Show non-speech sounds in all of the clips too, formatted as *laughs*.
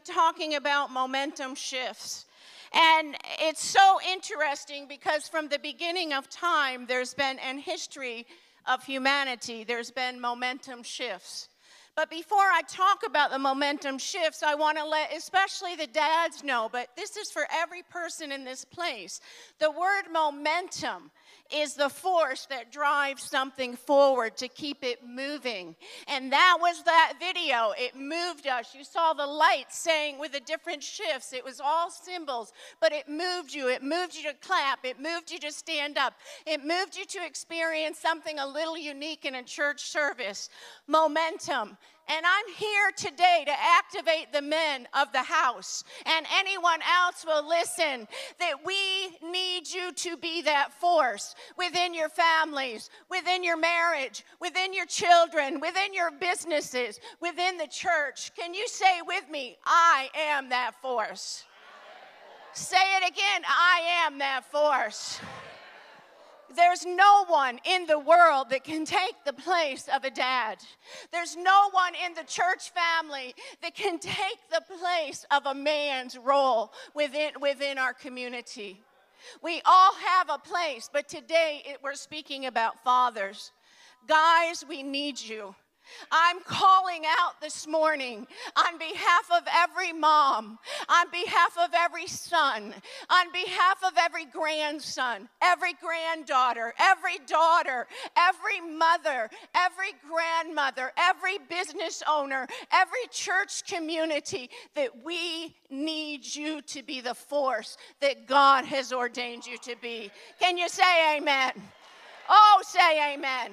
Talking about momentum shifts. And it's so interesting because from the beginning of time, there's been an history of humanity, there's been momentum shifts. But before I talk about the momentum shifts, I want to let especially the dads know, but this is for every person in this place. The word momentum is the force that drives something forward to keep it moving. And that was that video. It moved us. You saw the lights saying with the different shifts, it was all symbols, but it moved you. It moved you to clap. It moved you to stand up. It moved you to experience something a little unique in a church service momentum. And I'm here today to activate the men of the house and anyone else will listen that we need you to be that force within your families, within your marriage, within your children, within your businesses, within the church. Can you say with me, I am that force? Say it again, I am that force. There's no one in the world that can take the place of a dad. There's no one in the church family that can take the place of a man's role within, within our community. We all have a place, but today it, we're speaking about fathers. Guys, we need you. I'm calling out this morning on behalf of every mom, on behalf of every son, on behalf of every grandson, every granddaughter, every daughter, every mother, every grandmother, every business owner, every church community that we need you to be the force that God has ordained you to be. Can you say amen? Oh, say amen.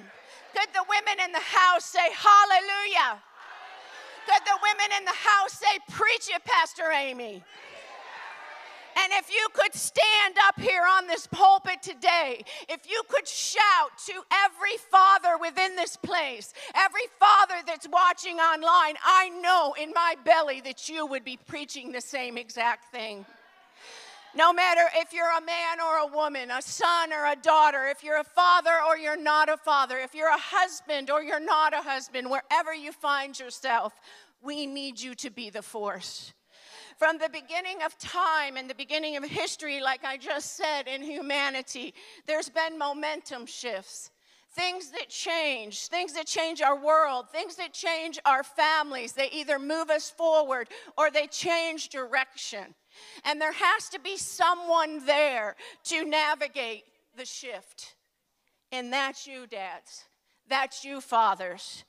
Could the women in the house say hallelujah? Could the women in the house say, Preach it, Pastor Amy? And if you could stand up here on this pulpit today, if you could shout to every father within this place, every father that's watching online, I know in my belly that you would be preaching the same exact thing. No matter if you're a man or a woman, a son or a daughter, if you're a father or you're not a father, if you're a husband or you're not a husband, wherever you find yourself, we need you to be the force. From the beginning of time and the beginning of history, like I just said, in humanity, there's been momentum shifts things that change, things that change our world, things that change our families. They either move us forward or they change direction. And there has to be someone there to navigate the shift. And that's you, dads. That's you, fathers.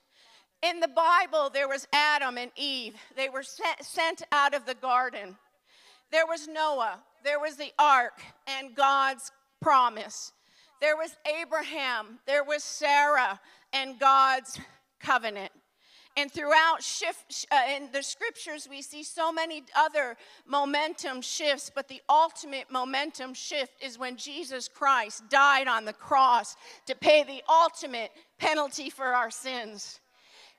In the Bible, there was Adam and Eve. They were sent out of the garden. There was Noah. There was the ark and God's promise. There was Abraham. There was Sarah and God's covenant. And throughout shift, uh, in the scriptures, we see so many other momentum shifts, but the ultimate momentum shift is when Jesus Christ died on the cross to pay the ultimate penalty for our sins.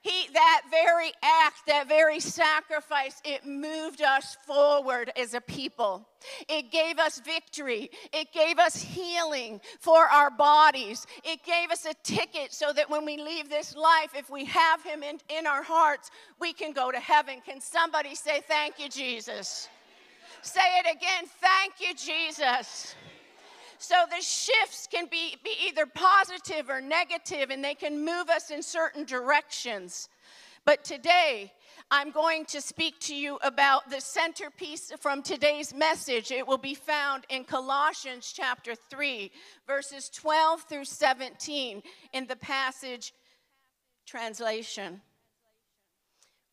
He, that very act, that very sacrifice, it moved us forward as a people. It gave us victory. It gave us healing for our bodies. It gave us a ticket so that when we leave this life, if we have Him in, in our hearts, we can go to heaven. Can somebody say, Thank you, Jesus? Say it again, Thank you, Jesus. So the shifts can be, be either positive or negative, and they can move us in certain directions. But today, I'm going to speak to you about the centerpiece from today's message. It will be found in Colossians chapter 3, verses 12 through 17 in the Passion Translation.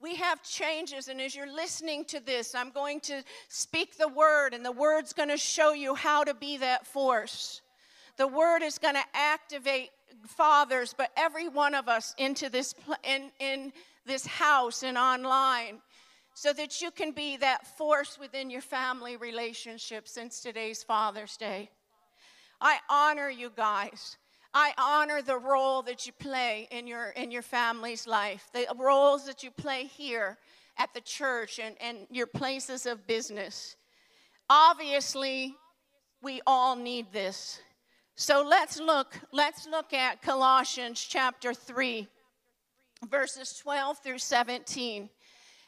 We have changes, and as you're listening to this, I'm going to speak the word, and the word's going to show you how to be that force. The word is going to activate fathers, but every one of us into this in, in this house and online so that you can be that force within your family relationship since today's Father's Day. I honor you guys. I honor the role that you play in your, in your family's life, the roles that you play here at the church and, and your places of business. Obviously, we all need this. So let's look, let's look at Colossians chapter 3, verses 12 through 17.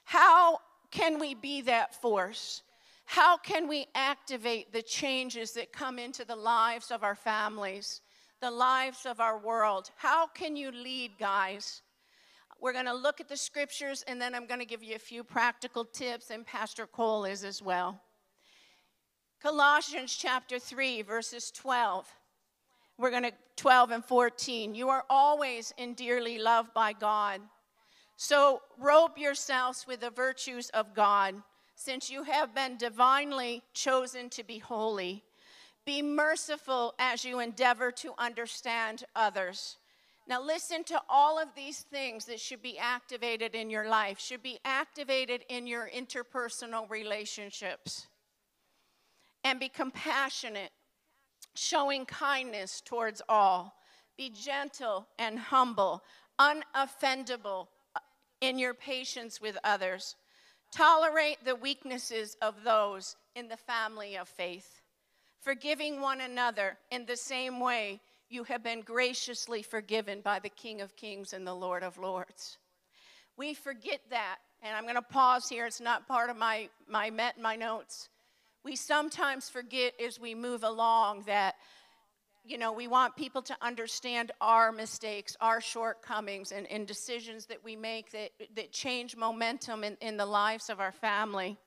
How can we be that force? How can we activate the changes that come into the lives of our families, the lives of our world? How can you lead, guys? We're going to look at the scriptures and then I'm going to give you a few practical tips, and Pastor Cole is as well. Colossians chapter 3, verses 12. We're going to 12 and 14. You are always and dearly loved by God. So robe yourselves with the virtues of God, since you have been divinely chosen to be holy. Be merciful as you endeavor to understand others. Now, listen to all of these things that should be activated in your life, should be activated in your interpersonal relationships. And be compassionate, showing kindness towards all. Be gentle and humble, unoffendable uh, in your patience with others. Tolerate the weaknesses of those in the family of faith, forgiving one another in the same way you have been graciously forgiven by the King of Kings and the Lord of Lords. We forget that, and I'm going to pause here. It's not part of my, my, met, my notes. We sometimes forget as we move along that you know, we want people to understand our mistakes, our shortcomings, and, and decisions that we make that, that change momentum in, in the lives of our family.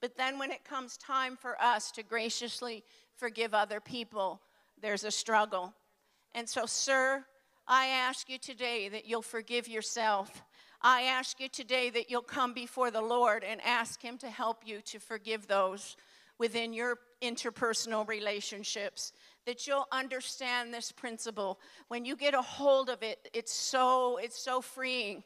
But then when it comes time for us to graciously forgive other people, there's a struggle. And so, sir, I ask you today that you'll forgive yourself. I ask you today that you'll come before the Lord and ask Him to help you to forgive those within your interpersonal relationships that you'll understand this principle when you get a hold of it it's so it's so freeing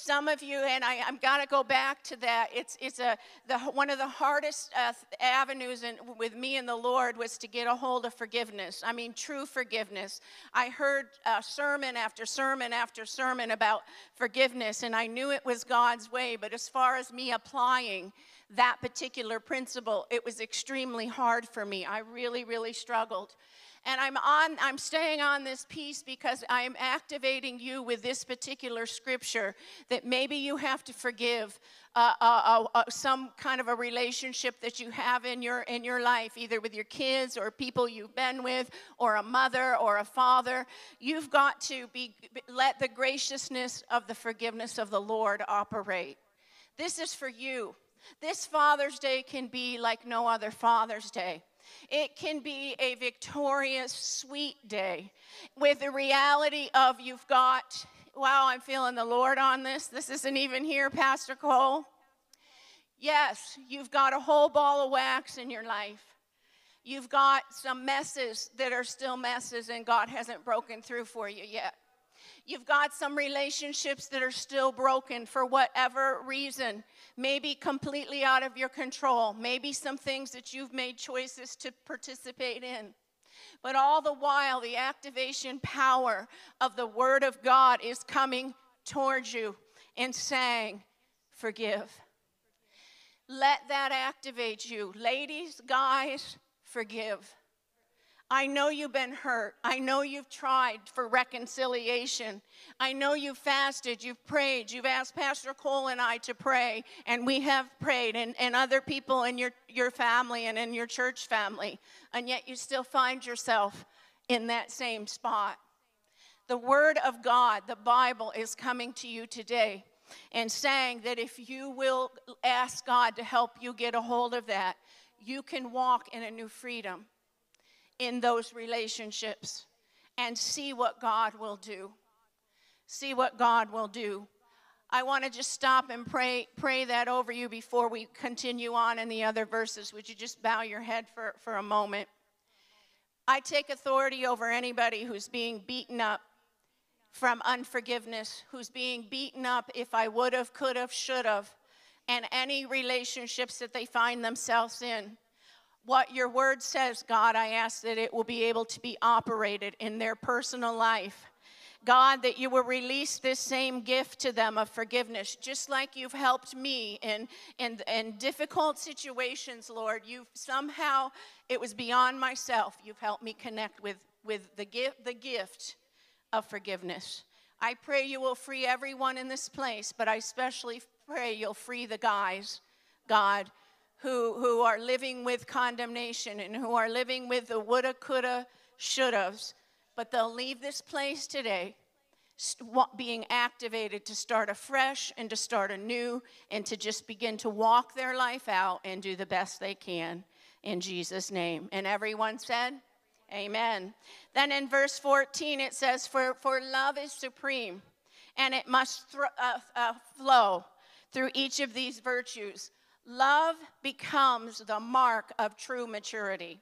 some of you and I, i'm going to go back to that. It's it's a the one of the hardest uh, avenues in, with me and the lord was to get a hold of forgiveness. I mean true forgiveness. I heard uh, sermon after sermon after sermon about forgiveness and i knew it was god's way but as far as me applying that particular principle it was extremely hard for me. I really really struggled and I'm on I'm staying on this piece because I am activating you with this particular scripture that maybe you have to forgive uh, uh, uh, some kind of a relationship that you have in your in your life either with your kids or people you've been with or a mother or a father. You've got to be let the graciousness of the forgiveness of the Lord operate. This is for you. This Father's Day can be like no other Father's Day. It can be a victorious, sweet day with the reality of you've got, wow, I'm feeling the Lord on this. This isn't even here, Pastor Cole. Yes, you've got a whole ball of wax in your life. You've got some messes that are still messes, and God hasn't broken through for you yet. You've got some relationships that are still broken for whatever reason, maybe completely out of your control, maybe some things that you've made choices to participate in. But all the while, the activation power of the Word of God is coming towards you and saying, Forgive. Let that activate you. Ladies, guys, forgive. I know you've been hurt. I know you've tried for reconciliation. I know you've fasted, you've prayed, you've asked Pastor Cole and I to pray, and we have prayed, and, and other people in your, your family and in your church family, and yet you still find yourself in that same spot. The Word of God, the Bible, is coming to you today and saying that if you will ask God to help you get a hold of that, you can walk in a new freedom in those relationships and see what God will do. See what God will do. I want to just stop and pray pray that over you before we continue on in the other verses. Would you just bow your head for, for a moment? I take authority over anybody who's being beaten up from unforgiveness, who's being beaten up if I would have, could have, should have, and any relationships that they find themselves in. What your word says, God, I ask that it will be able to be operated in their personal life God, that you will release this same gift to them of forgiveness, just like you've helped me in, in, in difficult situations, Lord. You've somehow, it was beyond myself. You've helped me connect with, with the, gift, the gift of forgiveness. I pray you will free everyone in this place, but I especially pray you'll free the guys, God, who, who are living with condemnation and who are living with the woulda, coulda, shouldas but they'll leave this place today being activated to start afresh and to start anew and to just begin to walk their life out and do the best they can in Jesus' name. And everyone said, Amen. Then in verse 14 it says, For, for love is supreme and it must uh, uh, flow through each of these virtues. Love becomes the mark of true maturity.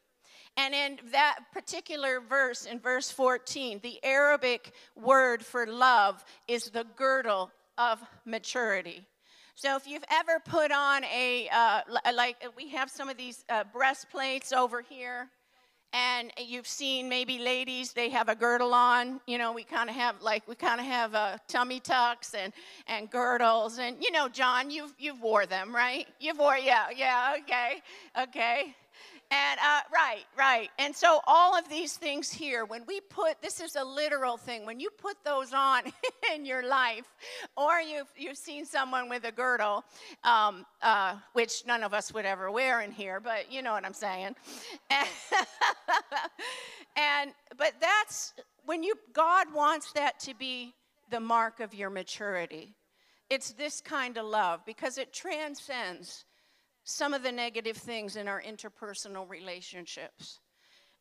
And in that particular verse, in verse 14, the Aramaic word for love is the girdle of maturity. So if you've ever put on a, uh, like we have some of these uh, breastplates over here, and you've seen maybe ladies they have a girdle on you know we kind of have like we kind of have uh, tummy tucks and and girdles and you know john you've you've wore them right? You've wore yeah yeah okay okay and uh, right, right. And so all of these things here, when we put this is a literal thing. When you put those on *laughs* in your life, or you've you've seen someone with a girdle, um, uh, which none of us would ever wear in here, but you know what I'm saying. *laughs* and but that's when you God wants that to be the mark of your maturity. It's this kind of love because it transcends some of the negative things in our interpersonal relationships.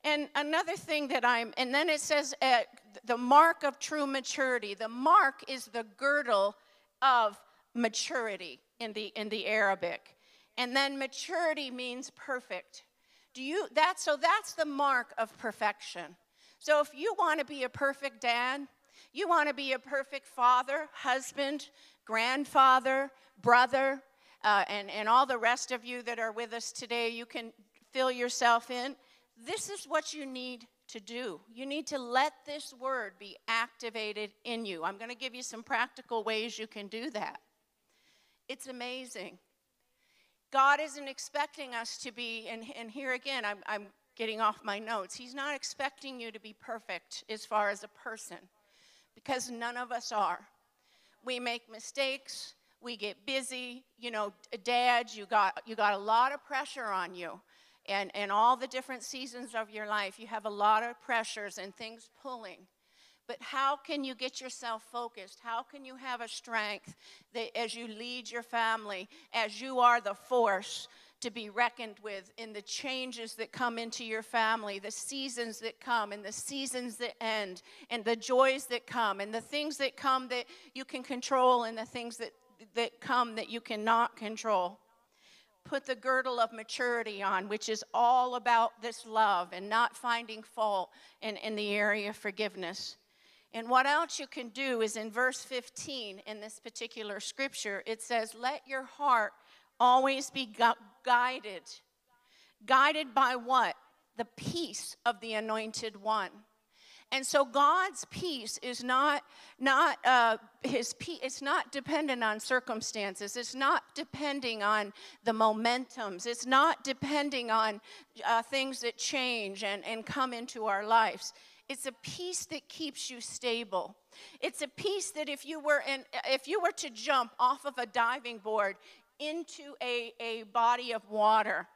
And another thing that I'm, and then it says uh, the mark of true maturity. The mark is the girdle of maturity in the in the Aramaic, and then maturity means perfect. Do you that? So that's the mark of perfection. So if you want to be a perfect dad, you want to be a perfect father, husband, grandfather, brother, uh, and, and all the rest of you that are with us today, you can fill yourself in. This is what you need to do. You need to let this word be activated in you. I'm going to give you some practical ways you can do that. It's amazing. God isn't expecting us to be, and, and here again, I'm, I'm getting off my notes. He's not expecting you to be perfect as far as a person because none of us are. We make mistakes, we get busy you know dads you got you got a lot of pressure on you. And and all the different seasons of your life you have a lot of pressures and things pulling. But how can you get yourself focused? How can you have a strength that as you lead your family as you are the force to be reckoned with in the changes that come into your family, the seasons that come, and the seasons that end, and the joys that come, and the things that come that you can control, and the things that that come that you cannot control. Put the girdle of maturity on, which is all about this love and not finding fault in, in the area of forgiveness. And what else you can do is in verse 15 in this particular scripture, it says, Let your heart always be gu- guided. Guided by what? The peace of the anointed one. And so God's peace is not not uh, his peace. It's not dependent on circumstances. It's not depending on the momentums. It's not depending on uh, things that change and, and come into our lives. It's a peace that keeps you stable. It's a peace that if you were in, if you were to jump off of a diving board into a, a body of water,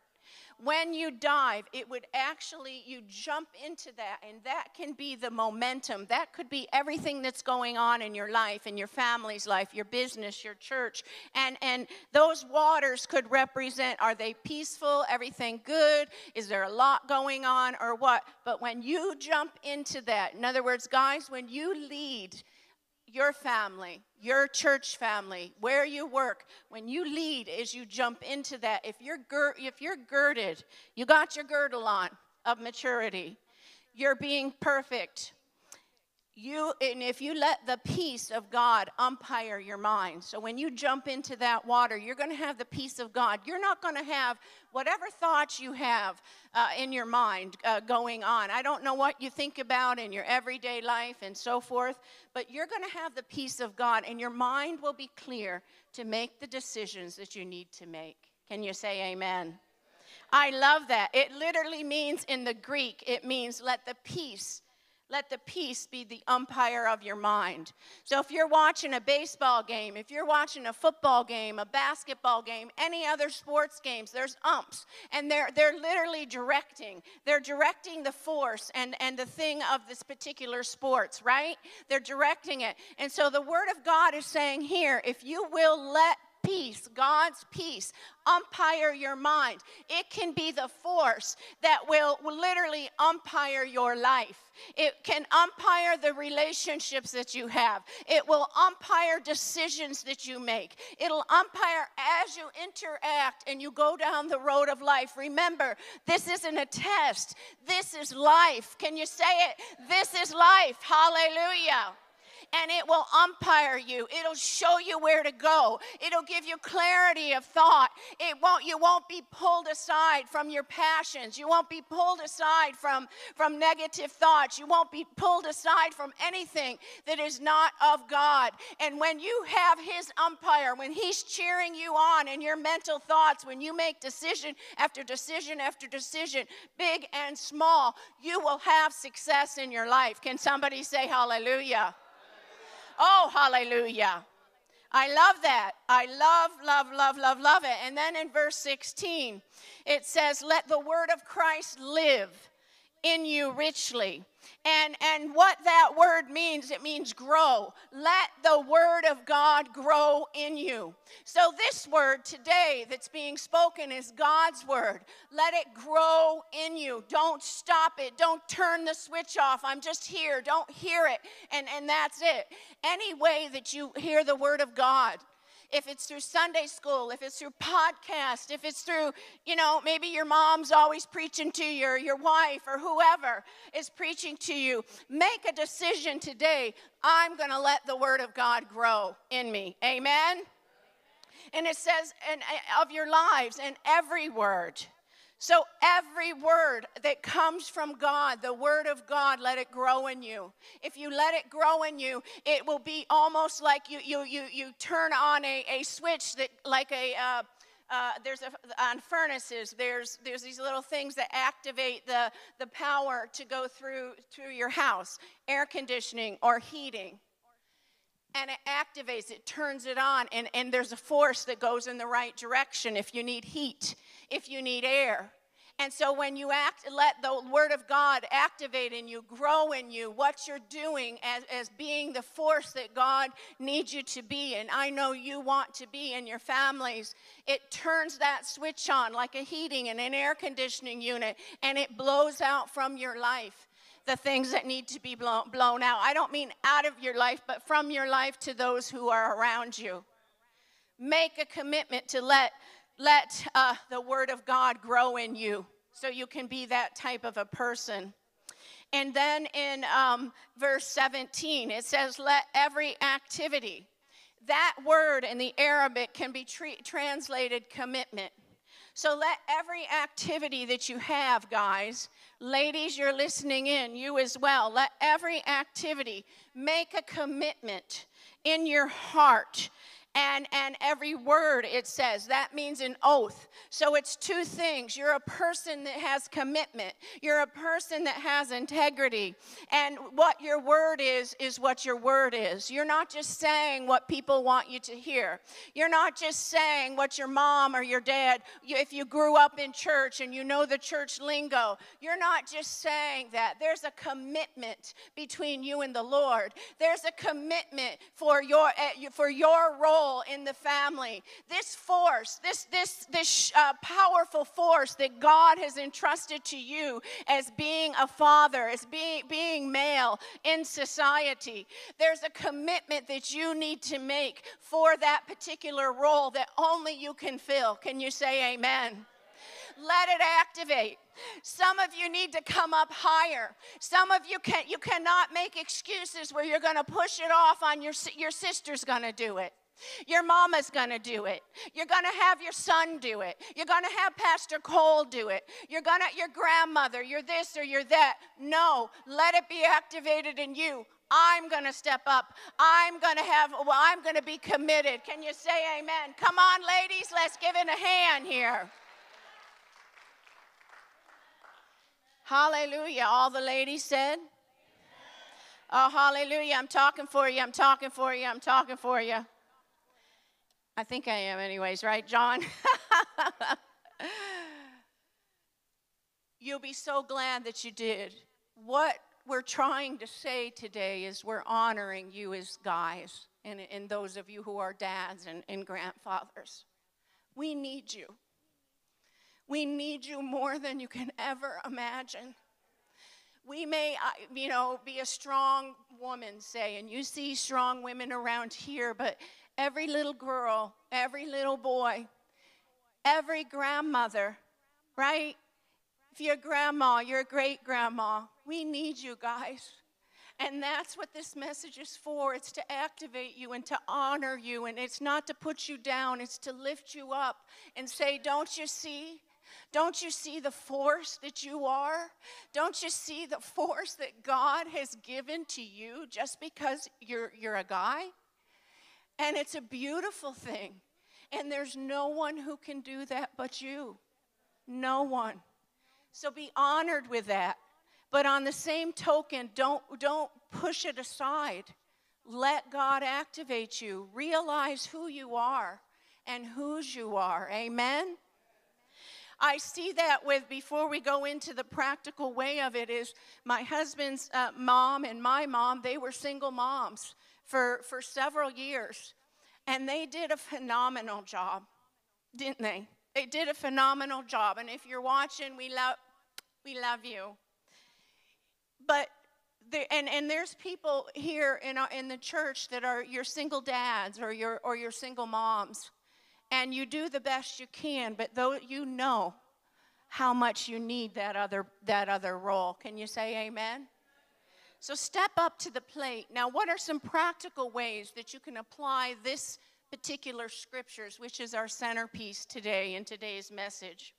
when you dive, it would actually, you jump into that, and that can be the momentum. That could be everything that's going on in your life, in your family's life, your business, your church. And, and those waters could represent are they peaceful, everything good? Is there a lot going on, or what? But when you jump into that, in other words, guys, when you lead, your family, your church family, where you work, when you lead, as you jump into that, if you're, gir- if you're girded, you got your girdle on of maturity, you're being perfect, you and if you let the peace of god umpire your mind. So when you jump into that water you're going to have the peace of god. You're not going to have whatever thoughts you have uh, in your mind uh, going on. I don't know what you think about in your everyday life and so forth but you're going to have the peace of god and your mind will be clear to make the decisions that you need to make. Can you say amen? I love that. It literally means in the greek it means let the peace let the peace be the umpire of your mind. So if you're watching a baseball game, if you're watching a football game, a basketball game, any other sports games, there's umps. And they're, they're literally directing. They're directing the force and, and the thing of this particular sports, right? They're directing it. And so the Word of God is saying here if you will let peace, God's peace, umpire your mind. It can be the force that will literally umpire your life. It can umpire the relationships that you have. It will umpire decisions that you make. It'll umpire as you interact and you go down the road of life. Remember, this isn't a test, this is life. Can you say it? This is life. Hallelujah and it will umpire you. It'll show you where to go. It'll give you clarity of thought. It won't you won't be pulled aside from your passions. You won't be pulled aside from from negative thoughts. You won't be pulled aside from anything that is not of God. And when you have his umpire, when he's cheering you on in your mental thoughts, when you make decision after decision after decision, big and small, you will have success in your life. Can somebody say hallelujah? Oh, hallelujah. I love that. I love, love, love, love, love it. And then in verse 16, it says, Let the word of Christ live in you richly. And, and what that word means, it means grow. Let the word of God grow in you. So, this word today that's being spoken is God's word. Let it grow in you. Don't stop it. Don't turn the switch off. I'm just here. Don't hear it. And, and that's it. Any way that you hear the word of God, if it's through Sunday school, if it's through podcast, if it's through, you know, maybe your mom's always preaching to you, or your wife, or whoever is preaching to you, make a decision today. I'm going to let the Word of God grow in me. Amen? And it says, and eh, of your lives, and every word. So every word that comes from God, the word of God, let it grow in you. If you let it grow in you, it will be almost like you you you you turn on a, a switch that like a uh, uh, there's a, on furnaces there's there's these little things that activate the the power to go through through your house air conditioning or heating and it activates it turns it on and, and there's a force that goes in the right direction if you need heat if you need air. And so when you act, let the word of God activate in you, grow in you, what you're doing as, as being the force that God needs you to be, and I know you want to be in your families, it turns that switch on like a heating and an air conditioning unit, and it blows out from your life the things that need to be blown, blown out. I don't mean out of your life, but from your life to those who are around you. Make a commitment to let let uh, the Word of God grow in you so you can be that type of a person. And then in um, verse 17, it says, Let every activity, that word in the Aramaic can be translated commitment. So let every activity that you have, guys, ladies, you're listening in, you as well, let every activity make a commitment in your heart and and every word it says. That means an oath. So it's two things. You're a person that has commitment. You're a person that has integrity. And what your word is is what your word is. You're not just saying what people want you to hear. You're not just saying what your mom or your dad if you grew up in church and you know the church lingo you're not just saying that. There's a commitment between you and the lord. There's a commitment for your eh, for your role role in the family, this force, this, this, this uh, powerful force that God has entrusted to you as being a father, as being, being male in society, there's a commitment that you need to make for that particular role that only you can fill. Can you say amen? let it activate. Some of you need to come up higher. Some of you can you cannot make excuses where you're going to push it off on your your sister's going to do it. Your mama's gonna do it. You're gonna have your son do it. You're gonna have Pastor Cole do it. You're gonna, your grandmother, you're this or you're that. No, let it be activated in you. I'm gonna step up. I'm gonna have, well, I'm gonna be committed. Can you say amen? Come on, ladies, let's give it a hand here. Hallelujah. All the ladies said, Oh, hallelujah. I'm talking for you. I'm talking for you. I'm talking for you. I think I am, anyways, right, John? *laughs* You'll be so glad that you did. What we're trying to say today is we're honoring you as guys and, and those of you who are dads and, and grandfathers. We need you. We need you more than you can ever imagine. We may, uh, you know, be a strong woman, say, and you see strong women around here, but every little girl, every little boy, every grandmother, right? If you're a grandma, you're a great grandma. We need you guys. And that's what this message is for. It's to activate you and to honor you. And it's not to put you down, it's to lift you up and say, Don't you see? Don't you see the force that you are? Don't you see the force that God has given to you just because you're, you're a guy? And it's a beautiful thing. And there's no one who can do that but you. No one. So be honored with that. But on the same token, don't, don't push it aside. Let God activate you. Realize who you are and whose you are. Amen? I see that with, before we go into the practical way of it, is my husband's uh, mom and my mom, they were single moms for, for several years. And they did a phenomenal job, didn't they? They did a phenomenal job. And if you're watching, we love, we love you. But there, and, and there's people here in, our, in the church that are your single dads or your, or your single moms and you do the best you can, but though you know how much you need that other that other role. Can you say amen? So step up to the plate. Now, what are some practical ways that you can apply this particular scriptures, which is our centerpiece today in today's message?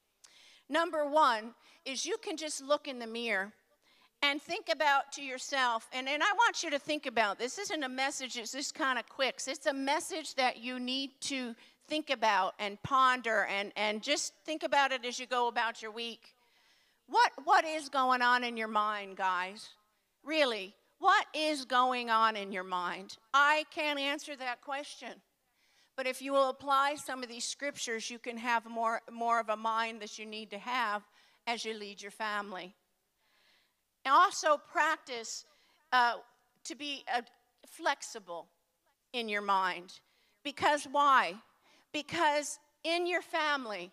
Number one is you can just look in the mirror and think about to yourself, and, and I want you to think about this. isn't a message, it's just kind of quick. It's a message that you need to think about and ponder and, and just think about it as you go about your week. What, what is going on in your mind, guys? Really, what is going on in your mind? I can't answer that question. But if you will apply some of these scriptures, you can have more, more of a mind that you need to have as you lead your family. And also practice uh, to be uh, flexible in your mind. Because why? because in your family,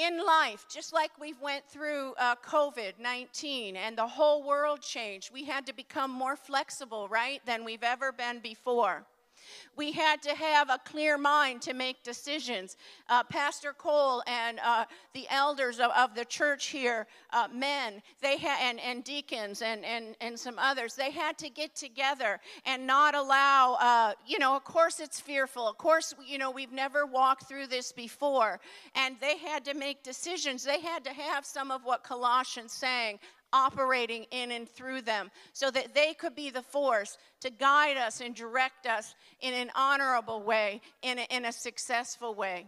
in life, just like we went through uh, COVID 19 and the whole world changed, we had to become more flexible, right, than we've ever been before. We had to have a clear mind to make decisions. Uh, Pastor Cole and uh, the elders of, of, the church here, uh, men, they had, and, and deacons and, and, and some others, they had to get together and not allow, uh, you know, of course it's fearful. Of course, you know, we've never walked through this before. And they had to make decisions. They had to have some of what Colossians saying operating in and through them so that they could be the force to guide us and direct us in an honorable way, in a, in a successful way.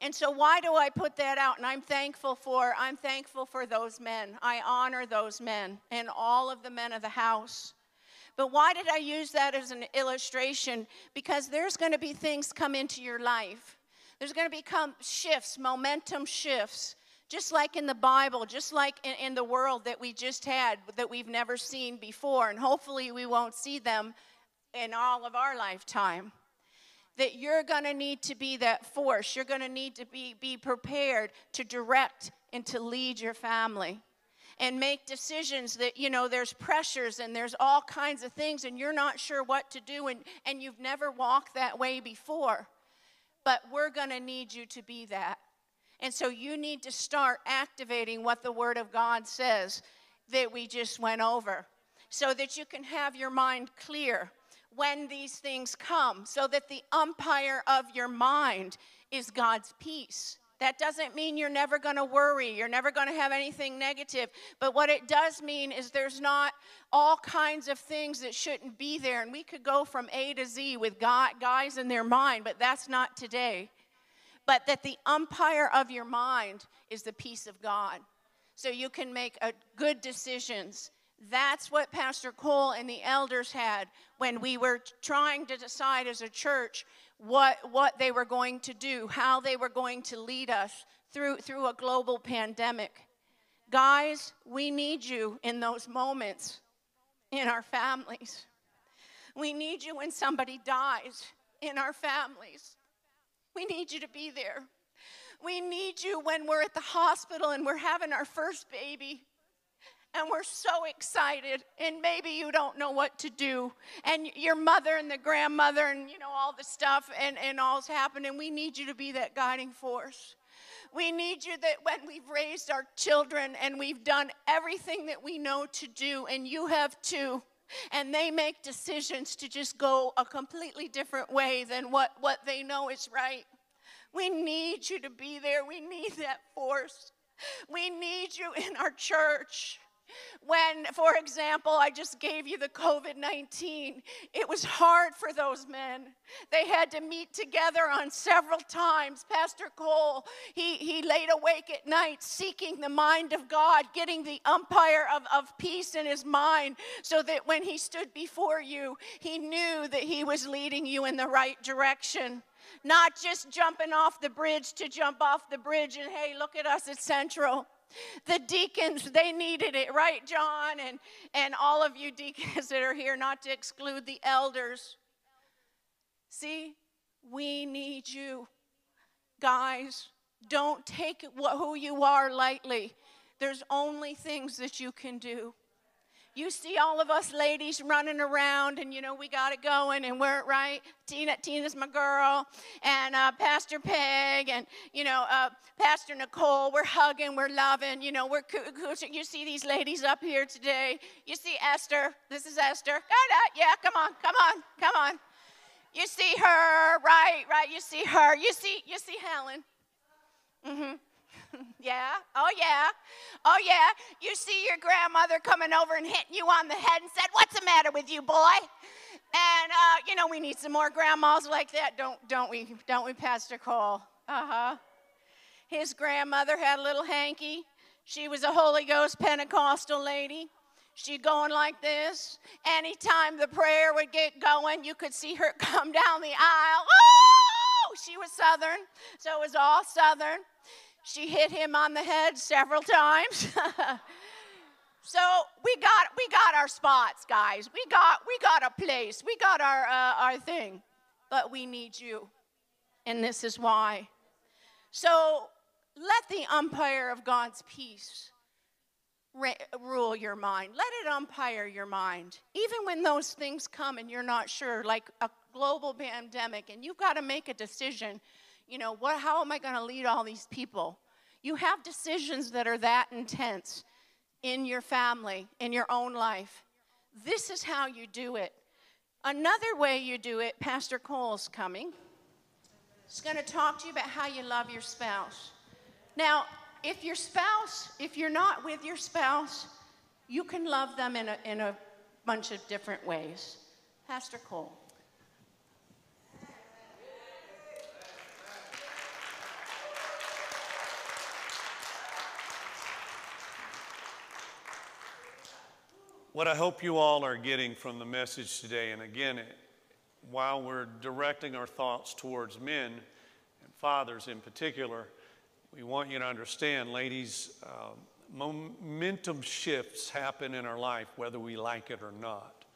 And so why do I put that out? And I'm thankful for I'm thankful for those men. I honor those men and all of the men of the house. But why did I use that as an illustration? Because there's going to be things come into your life. There's going to become shifts, momentum shifts just like in the Bible, just like in, in, the world that we just had that we've never seen before, and hopefully we won't see them in all of our lifetime. that you're going to need to be that force. You're going to need to be, be prepared to direct and to lead your family and make decisions that, you know, there's pressures and there's all kinds of things and you're not sure what to do and, and you've never walked that way before. But we're going to need you to be that. And so you need to start activating what the Word of God says that we just went over so that you can have your mind clear when these things come, so that the umpire of your mind is God's peace. That doesn't mean you're never going to worry, you're never going to have anything negative. But what it does mean is there's not all kinds of things that shouldn't be there. And we could go from A to Z with guys in their mind, but that's not today. But that the umpire of your mind is the peace of God. So you can make a, good decisions. That's what Pastor Cole and the elders had when we were trying to decide as a church what, what they were going to do, how they were going to lead us through, through a global pandemic. Guys, we need you in those moments in our families. We need you when somebody dies in our families. We need you to be there. We need you when we're at the hospital and we're having our first baby and we're so excited and maybe you don't know what to do and your mother and the grandmother and you know all the stuff and, and all's happening and we need you to be that guiding force we need you that when we've raised our children and we've done everything that we know to do and you have too and they make decisions to just go a completely different way than what, what they know is right. We need you to be there. We need that force. We need you in our church when, for example, I just gave you the COVID 19, it was hard for those men. They had to meet together on several times. Pastor Cole, he, he laid awake at night seeking the mind of God, getting the umpire of, of peace in his mind, so that when he stood before you, he knew that he was leading you in the right direction not just jumping off the bridge to jump off the bridge and hey, look at us at Central. The deacons, they needed it, right, John? And, and all of you deacons that are here, not to exclude the elders. See, we need you. Guys, don't take who you are lightly. There's only things that you can do you see all of us ladies running around and you know we got it going and we're right? Tina tina's my girl and uh, pastor peg and you know uh, pastor nicole we're hugging we're loving you know we're you see these ladies up here today. You see esther this is esther. Yeah come on come on come on. You see her right right you see her you see you see helen. Mm-hmm *laughs* yeah. Oh, yeah. Oh, yeah. You see your grandmother coming over and hitting you on the head and said, What's the matter with you, boy? And, uh, you know, we need some more grandmas like that, don't, don't we? Don't we, Pastor Cole? Uh huh. His grandmother had a little hanky. She was a Holy Ghost Pentecostal lady. She'd going like this. Anytime the prayer would get going, you could see her *laughs* come down the aisle. Oh, she was Southern, so it was all Southern. She hit him on the head several times. *laughs* so we got we got our spots, guys. We got we got a place. We got our uh, our thing. But we need you. And this is why. So let the umpire of God's peace rule your mind. Let it umpire your mind. Even when those things come and you're not sure, like a global pandemic, and you've got to make a decision you know, what, how am I going to lead all these people? You have decisions that are that intense in your family, in your own life. This is how you do it. Another way you do it, Pastor Cole's coming. He's going to talk to you about how you love your spouse. Now, if your spouse, if you're not with your spouse, you can love them in a, in a bunch of different ways. Pastor Cole. What I hope you all are getting from the message today, and again, while we're directing our thoughts towards men and fathers in particular, we want you to understand, ladies, uh, momentum shifts happen in our life whether we like it or not.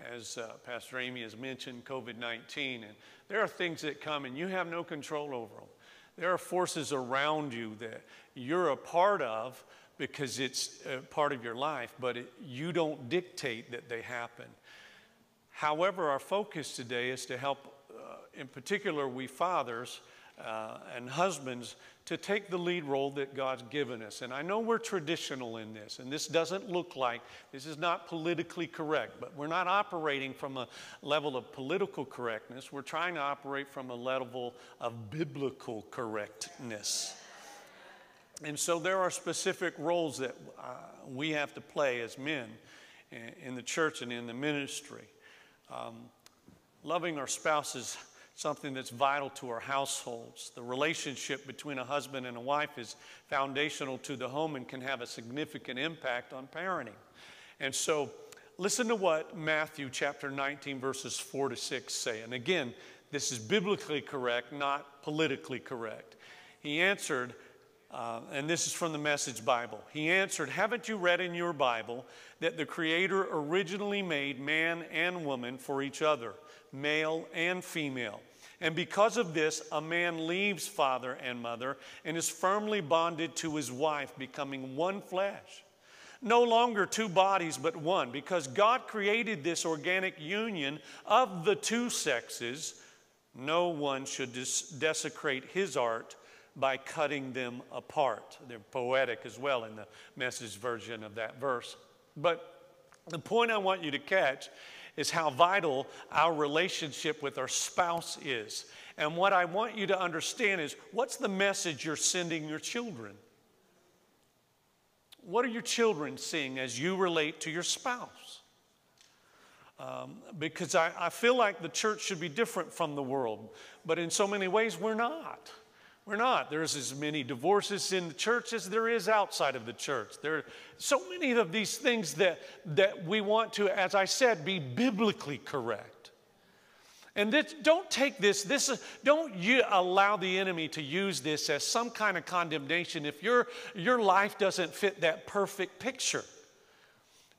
as uh, Pastor Amy has mentioned, COVID 19. And there are things that come and you have no control over them. There are forces around you that you're a part of because it's a part of your life, but it, you don't dictate that they happen. However, our focus today is to help, uh, in particular, we fathers uh, and husbands, to take the lead role that God's given us. And I know we're traditional in this, and this doesn't look like, this is not politically correct, but we're not operating from a level of political correctness. We're trying to operate from a level of biblical correctness. And so there are specific roles that uh, we have to play as men in the church and in the ministry. Um, loving our spouses something that's vital to our households. The relationship between a husband and a wife is foundational to the home and can have a significant impact on parenting. And so, listen to what Matthew chapter 19, verses 4 to 6 say. And again, this is biblically correct, not politically correct. He answered, uh, and this is from the Message Bible. He answered, Haven't you read in your Bible that the Creator originally made man and woman for each other? male and female. And because of this, a man leaves father and mother and is firmly bonded to his wife, becoming one flesh. No longer two bodies, but one, because God created this organic union of the two sexes. No one should desecrate his art by cutting them apart. They're poetic as well in the message version of that verse. But the point I want you to catch is how vital our relationship with our spouse is. And what I want you to understand is what's the message you're sending your children? What are your children seeing as you relate to your spouse? Um, because I, I feel like the church should be different from the world, but in so many ways we're not. We're not. There's as many divorces in the church as there is outside of the church. There are so many of these things that, that we want to, as I said, be biblically correct. And this, don't take this, this don't you allow the enemy to use this as some kind of condemnation if your, your life doesn't fit that perfect picture.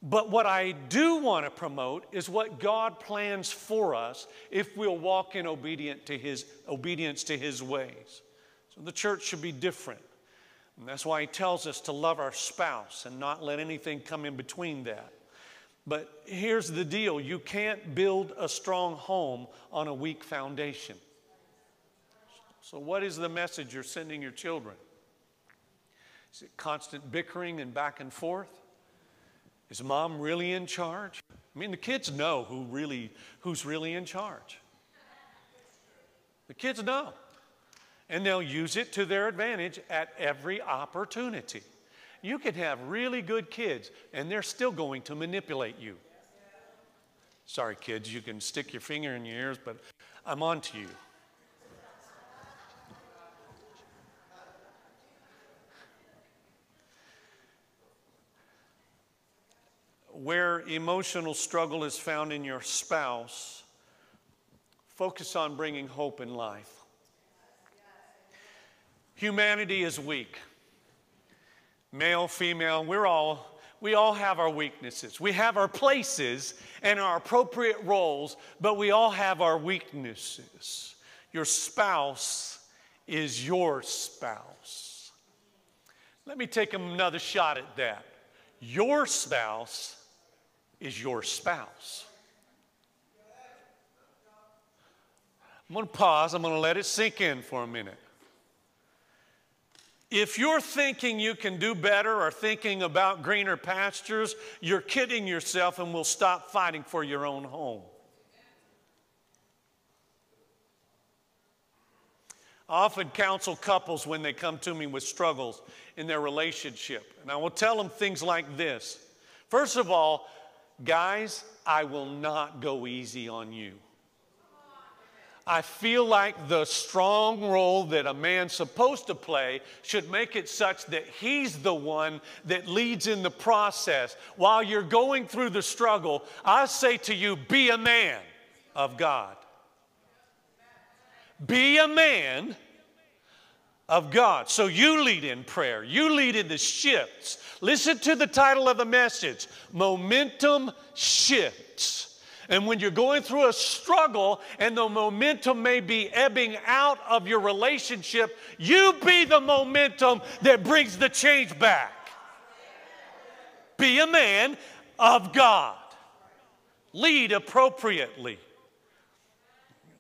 But what I do want to promote is what God plans for us if we'll walk in obedient to his, obedience to his ways. So the church should be different. And that's why he tells us to love our spouse and not let anything come in between that. But here's the deal you can't build a strong home on a weak foundation. So, what is the message you're sending your children? Is it constant bickering and back and forth? Is mom really in charge? I mean, the kids know who really, who's really in charge. The kids know and they'll use it to their advantage at every opportunity. You can have really good kids, and they're still going to manipulate you. Sorry, kids, you can stick your finger in your ears, but I'm on to you. Where emotional struggle is found in your spouse, focus on bringing hope in life. Humanity is weak. Male, female, we're all we all have our weaknesses. We have our places and our appropriate roles, but we all have our weaknesses. Your spouse is your spouse. Let me take another shot at that. Your spouse is your spouse. I'm going to pause. I'm going to let it sink in for a minute. If you're thinking you can do better or thinking about greener pastures, you're kidding yourself and will stop fighting for your own home. I often counsel couples when they come to me with struggles in their relationship. And I will tell them things like this First of all, guys, I will not go easy on you. I feel like the strong role that a man's supposed to play should make it such that he's the one that leads in the process. While you're going through the struggle, I say to you, be a man of God. Be a man of God. So you lead in prayer, you lead in the shifts. Listen to the title of the message Momentum Shifts. And when you're going through a struggle and the momentum may be ebbing out of your relationship, you be the momentum that brings the change back. Be a man of God. Lead appropriately.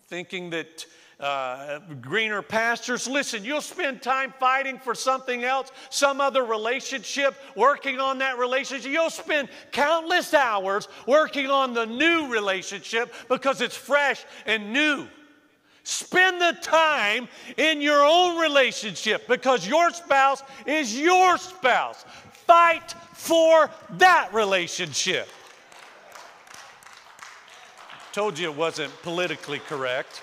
Thinking that uh, greener pastures. Listen, you'll spend time fighting for something else, some other relationship, working on that relationship. You'll spend countless hours working on the new relationship because it's fresh and new. Spend the time in your own relationship because your spouse is your spouse. Fight for that relationship. Told you it wasn't politically correct.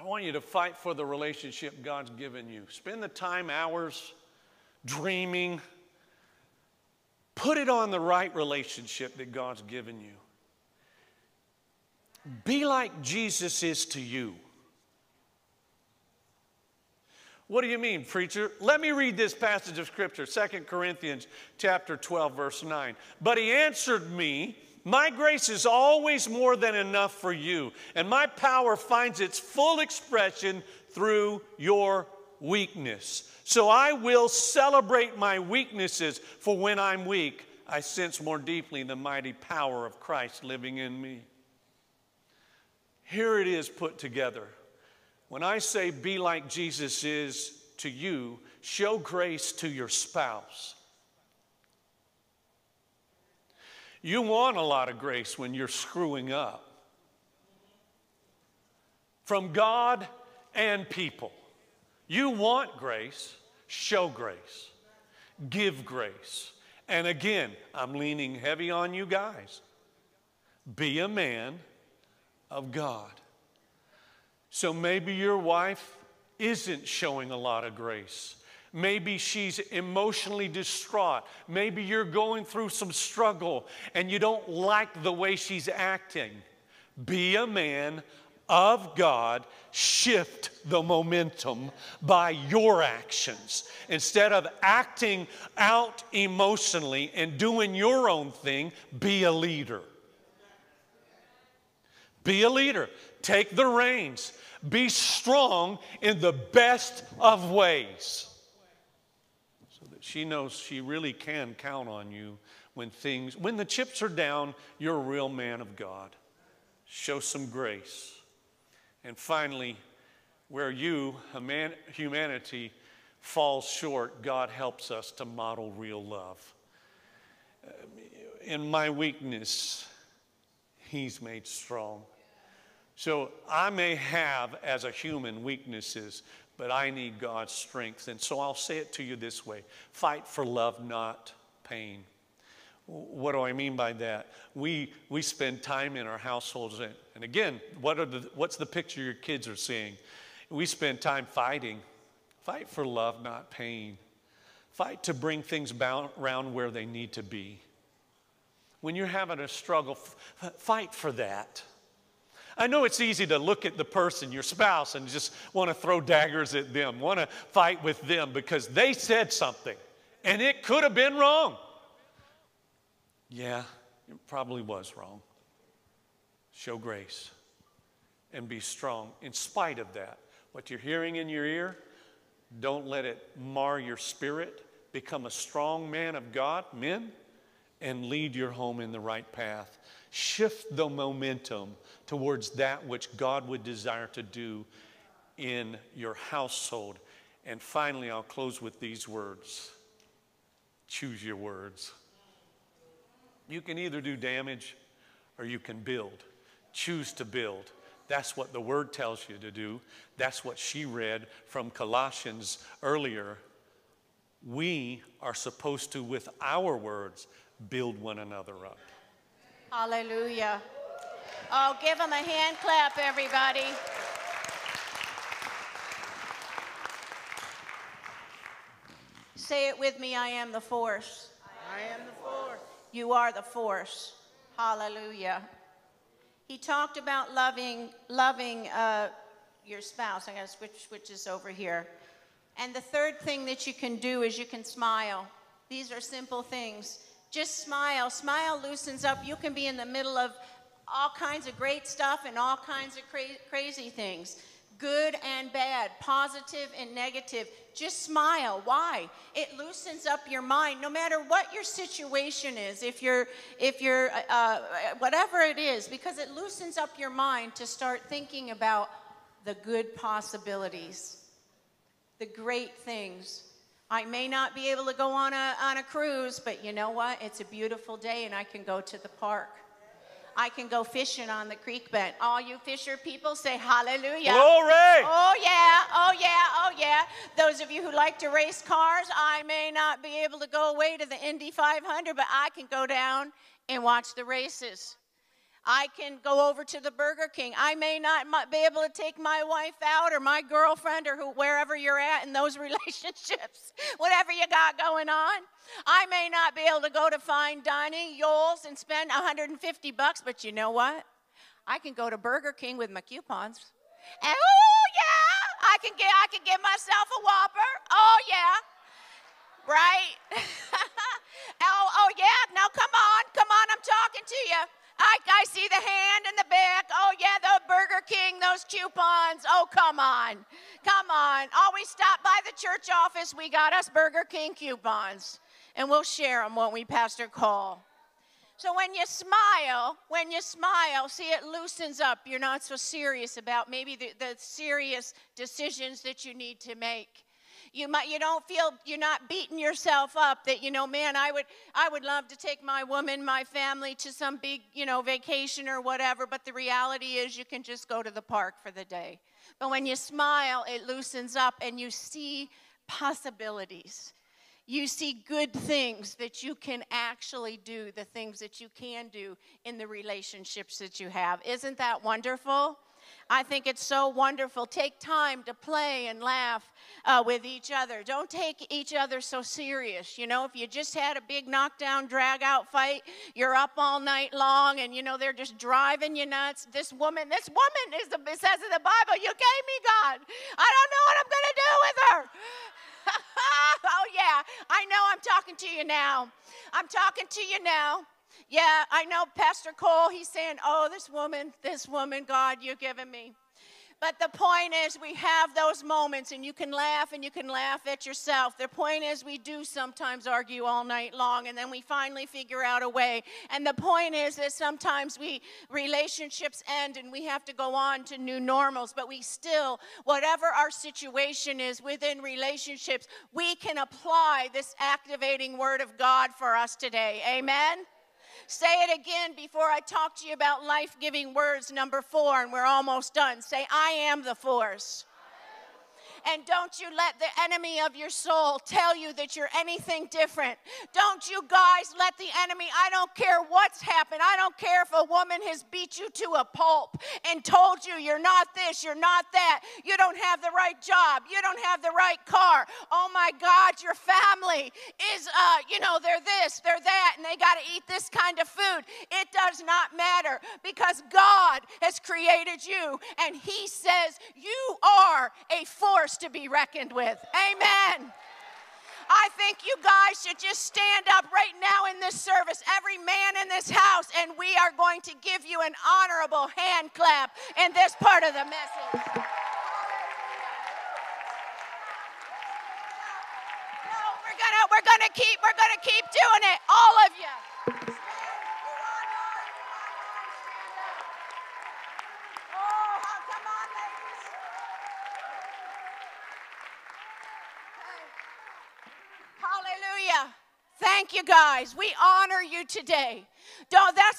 I want you to fight for the relationship God's given you. Spend the time, hours, dreaming. Put it on the right relationship that God's given you. Be like Jesus is to you. What do you mean, preacher? Let me read this passage of scripture, 2 Corinthians chapter 12 verse 9. But he answered me, my grace is always more than enough for you, and my power finds its full expression through your weakness. So I will celebrate my weaknesses, for when I'm weak, I sense more deeply the mighty power of Christ living in me. Here it is put together. When I say be like Jesus is to you, show grace to your spouse. You want a lot of grace when you're screwing up. From God and people. You want grace, show grace, give grace. And again, I'm leaning heavy on you guys. Be a man of God. So maybe your wife isn't showing a lot of grace. Maybe she's emotionally distraught. Maybe you're going through some struggle and you don't like the way she's acting. Be a man of God, shift the momentum by your actions. Instead of acting out emotionally and doing your own thing, be a leader. Be a leader. Take the reins. Be strong in the best of ways she knows she really can count on you when things, when the chips are down, you're a real man of God. Show some grace. And finally, where you, humanity, falls short, God helps us to model real love. In my weakness, He's made strong. So I may have, as a human, weaknesses, but I need God's strength. And so I'll say it to you this way fight for love, not pain. What do I mean by that? We, we spend time in our households, and, and again, what are the, what's the picture your kids are seeing? We spend time fighting. Fight for love, not pain. Fight to bring things around where they need to be. When you're having a struggle, fight for that. I know it's easy to look at the person, your spouse, and just want to throw daggers at them, want to fight with them because they said something and it could have been wrong. Yeah, it probably was wrong. Show grace and be strong in spite of that. What you're hearing in your ear, don't let it mar your spirit. Become a strong man of God, men, and lead your home in the right path. Shift the momentum towards that which God would desire to do in your household. And finally, I'll close with these words choose your words. You can either do damage or you can build. Choose to build. That's what the word tells you to do. That's what she read from Colossians earlier. We are supposed to, with our words, build one another up. Hallelujah. Oh, give them a hand clap, everybody. Say it with me I am the force. I am the force. You are the force. Hallelujah. He talked about loving, loving uh, your spouse. I'm going to switch switches over here. And the third thing that you can do is you can smile. These are simple things. Just smile. Smile loosens up. You can be in the middle of all kinds of great stuff and all kinds of cra- crazy things good and bad, positive and negative. Just smile. Why? It loosens up your mind no matter what your situation is. If you're, if you're, uh, uh, whatever it is, because it loosens up your mind to start thinking about the good possibilities, the great things. I may not be able to go on a, on a cruise, but you know what? It's a beautiful day and I can go to the park. I can go fishing on the creek bed. All you fisher people say hallelujah. Glory! Oh, yeah, oh, yeah, oh, yeah. Those of you who like to race cars, I may not be able to go away to the Indy 500, but I can go down and watch the races. I can go over to the Burger King. I may not be able to take my wife out or my girlfriend or who, wherever you're at in those *laughs* relationships, whatever you got going on. I may not be able to go to fine dining, Yoles, and spend 150 bucks, but you know what? I can go to Burger King with my coupons. And oh yeah, I can get I can get myself a Whopper. Oh yeah. Right? *laughs* oh, oh yeah, now come on, come on, I'm talking to you. I, I see the hand in the back. Oh, yeah, the Burger King, those coupons. Oh, come on. Come on. Oh, Always stop by the church office. We got us Burger King coupons. And we'll share them, won't we, Pastor Cole? So when you smile, when you smile, see it loosens up. You're not so serious about maybe the, the serious decisions that you need to make you might you don't feel you're not beating yourself up that you know man i would i would love to take my woman my family to some big you know vacation or whatever but the reality is you can just go to the park for the day. But when you smile it loosens up and you see possibilities. You see good things that you can actually do the things that you can do in the relationships that you have. Isn't that wonderful I think it's so wonderful. Take time to play and laugh uh, with each other. Don't take each other so serious. You know, if you just had a big knockdown, drag out fight, you're up all night long and, you know, they're just driving you nuts. This woman, this woman is the, it says in the Bible, you gave me God. I don't know what I'm going to do with her. *laughs* oh, yeah, I know I'm talking to you now. I'm talking to you now. Yeah, I know Pastor Cole, he's saying, Oh, this woman, this woman, God, you're giving me. But the point is, we have those moments, and you can laugh and you can laugh at yourself. The point is, we do sometimes argue all night long, and then we finally figure out a way. And the point is that sometimes we relationships end, and we have to go on to new normals. But we still, whatever our situation is within relationships, we can apply this activating word of God for us today. Amen. Say it again before I talk to you about life giving words, number four, and we're almost done. Say, I am the force. And don't you let the enemy of your soul tell you that you're anything different. Don't you guys let the enemy, I don't care what's happened. I don't care if a woman has beat you to a pulp and told you you're not this, you're not that, you don't have the right job, you don't have the right car. Oh my God, your family is, uh, you know, they're this, they're that, and they got to eat this kind of food. It does not matter because God has created you and He says you are a force to be reckoned with. Amen. I think you guys should just stand up right now in this service, every man in this house, and we are going to give you an honorable hand clap in this part of the message. No, we're gonna we're gonna keep we're gonna keep doing it, all of you. You guys. We honor you today.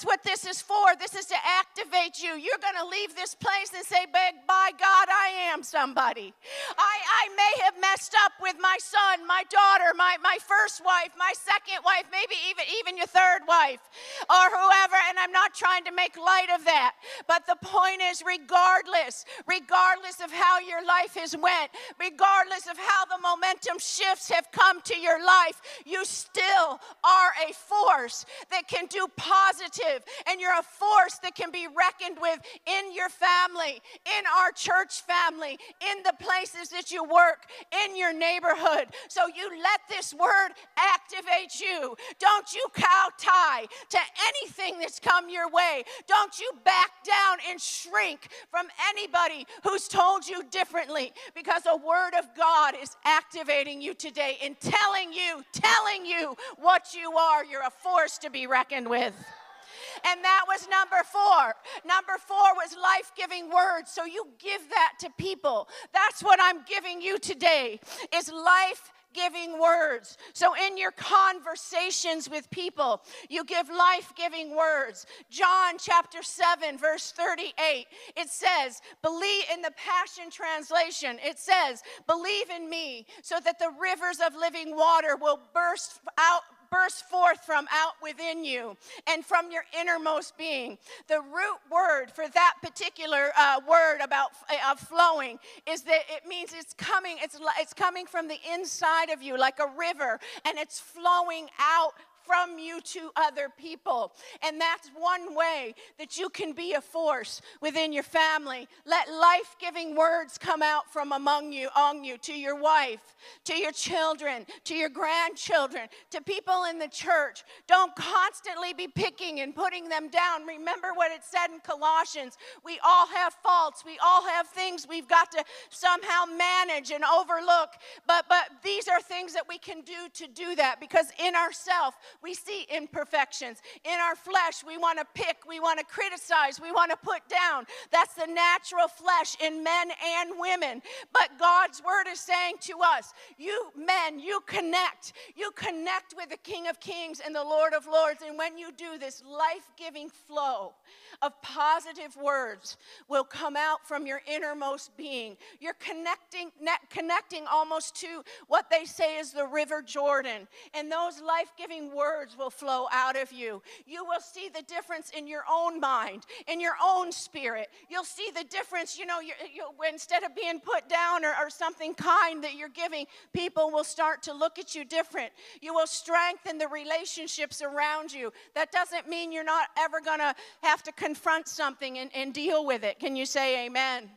That's what this is for. This is to activate you. You're going to leave this place and say, by God, I am somebody. I, I may have messed up with my son, my daughter, my, my first wife, my second wife, maybe even, even your third wife or whoever. And I'm not trying to make light of that. But the point is, regardless, regardless of how your life has went, regardless of how the momentum shifts have come to your life, you still are a force that can do positive, and you're a force that can be reckoned with in your family, in our church family, in the places that you work in your neighborhood. So you let this word activate you. Don't you cow tie to anything that's come your way. Don't you back down and shrink from anybody who's told you differently because a word of God is activating you today and telling you, telling you what you are. You're a force to be reckoned with. And that was number four. Number four was life giving words. So you give that to people. That's what I'm giving you today is life giving words. So, in your conversations with people, you give life giving words. John chapter 7, verse 38, it says, Believe in the Passion Translation, it says, Believe in me so that the rivers of living water will burst out burst forth from out within you and from your innermost being. The root word for that particular uh, word about uh, flowing is that it means it's coming, it's, it's coming from the inside of you like a river and it's flowing out from you to other people. And that's one way that you can be a force within your family. Let life giving words come out from among you, on you, to your wife, to your children, to your grandchildren, to people in the church. Don't constantly be picking and putting them down. Remember what it said in Colossians we all have faults, we all have things we've got to somehow manage and overlook. But, but these are things that we can do to do that because in ourselves, we see imperfections. In our flesh, we want to pick, we want to criticize, we want to put down. That's the natural flesh in men and women. But God's word is saying to us, you men, you connect. You connect with the King of Kings and the Lord of Lords. And when you do this life giving flow of positive words will come out from your innermost being. You're connecting, connecting almost to what they say is the River Jordan. And those life giving words will flow out of you. You will see the difference in your own mind, in your own spirit. You'll see the difference, you know, you, you, instead of being put down or, or something kind that you're giving, people will start to look at you different. You will strengthen the relationships around you. That doesn't mean you're not ever going to have to confront something and, and deal with it. Can you say amen?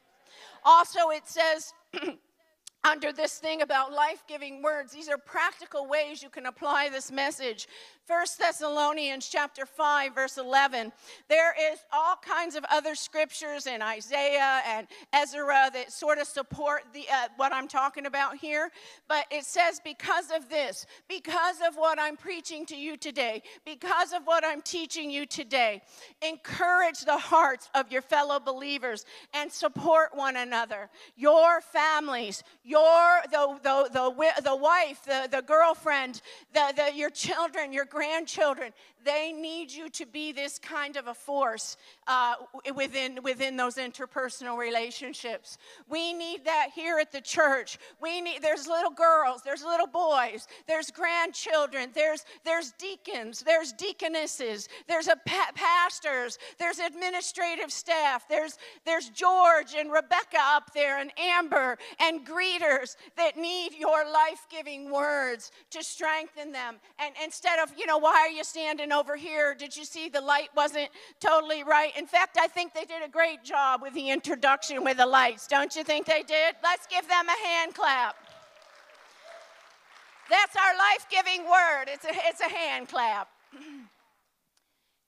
Also, it says, *clears throat* under this thing about life giving words. These are practical ways you can apply this message. First Thessalonians chapter 5 verse 11. There is all kinds of other scriptures in Isaiah and Ezra that sort of support the uh, what I'm talking about here, but it says because of this, because of what I'm preaching to you today, because of what I'm teaching you today, encourage the hearts of your fellow believers and support one another. Your families, your the the the, the wife, the, the girlfriend, the, the your children, your grandchildren, they need you to be this kind of a force uh, within, within those interpersonal relationships. We need that here at the church. We need, there's little girls, there's little boys, there's grandchildren, there's, there's deacons, there's deaconesses, there's a pa- pastors, there's administrative staff, there's, there's George and Rebecca up there and Amber and greeters that need your life-giving words to strengthen them. And instead of, you know, why are you standing over here. Did you see the light wasn't totally right? In fact, I think they did a great job with the introduction with the lights. Don't you think they did? Let's give them a hand clap. That's our life giving word. It's a, it's a hand clap. *clears throat*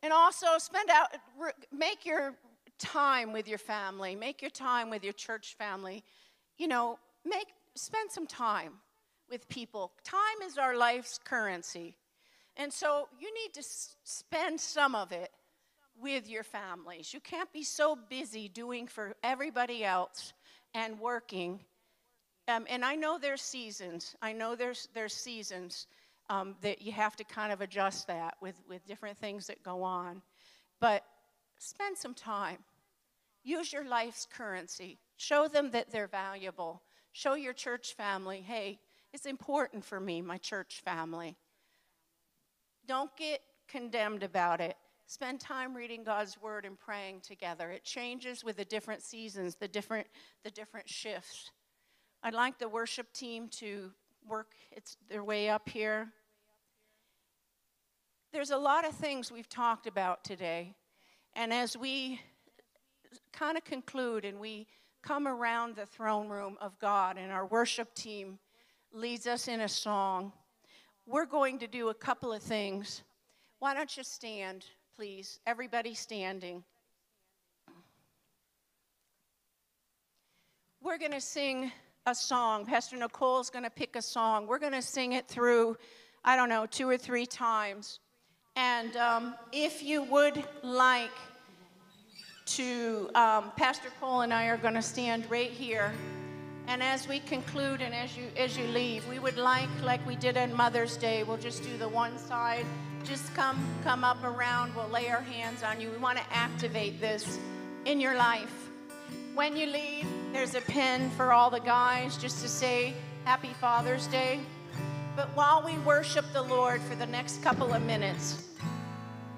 And also, spend out, make your time with your family, make your time with your church family. You know, make, spend some time with people. Time is our life's currency. And so you need to spend some of it with your families. You can't be so busy doing for everybody else and working. Um, and I know there's seasons. I know there's there's seasons um, that you have to kind of adjust that with with different things that go on. But spend some time. Use your life's currency. Show them that they're valuable. Show your church family, hey, it's important for me, my church family. Don't get condemned about it. Spend time reading God's word and praying together. It changes with the different seasons, the different, the different shifts. I'd like the worship team to work its, their way up here. There's a lot of things we've talked about today. And as we kind of conclude and we come around the throne room of God, and our worship team leads us in a song. We're going to do a couple of things. Why don't you stand, please? Everybody standing. We're going to sing a song. Pastor Nicole's going to pick a song. We're going to sing it through, I don't know, two or three times. And um, if you would like to, um, Pastor Cole and I are going to stand right here. And as we conclude and as you as you leave, we would like, like we did on Mother's Day, we'll just do the one side. Just come come up around. We'll lay our hands on you. We want to activate this in your life. When you leave, there's a pin for all the guys just to say Happy Father's Day. But while we worship the Lord for the next couple of minutes,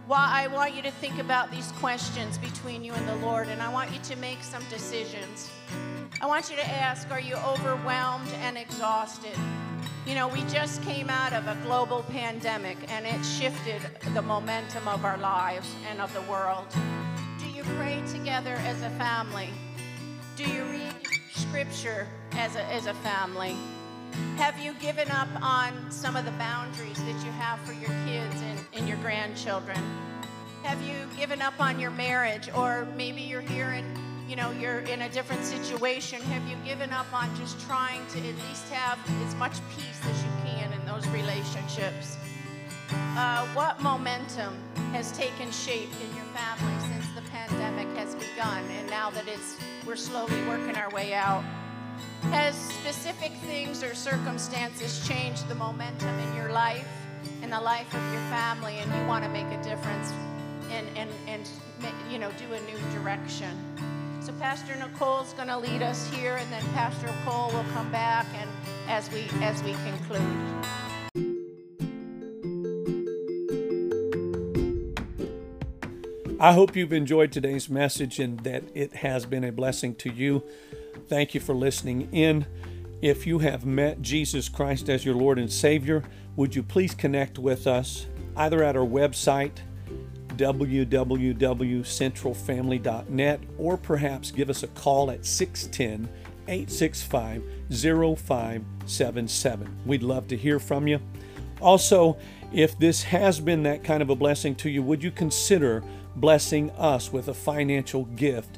well, I want you to think about these questions between you and the Lord, and I want you to make some decisions. I want you to ask Are you overwhelmed and exhausted? You know, we just came out of a global pandemic, and it shifted the momentum of our lives and of the world. Do you pray together as a family? Do you read scripture as a, as a family? Have you given up on some of the boundaries that you have for your kids and, and your grandchildren? Have you given up on your marriage or maybe you're here and you know you're in a different situation? Have you given up on just trying to at least have as much peace as you can in those relationships? Uh, what momentum has taken shape in your family since the pandemic has begun and now that it's we're slowly working our way out? Has specific things or circumstances changed the momentum in your life, in the life of your family, and you want to make a difference and, and, and you know, do a new direction? So Pastor Nicole's going to lead us here, and then Pastor Cole will come back and as we as we conclude. I hope you've enjoyed today's message and that it has been a blessing to you. Thank you for listening in. If you have met Jesus Christ as your Lord and Savior, would you please connect with us either at our website, www.centralfamily.net, or perhaps give us a call at 610 865 0577. We'd love to hear from you. Also, if this has been that kind of a blessing to you, would you consider blessing us with a financial gift?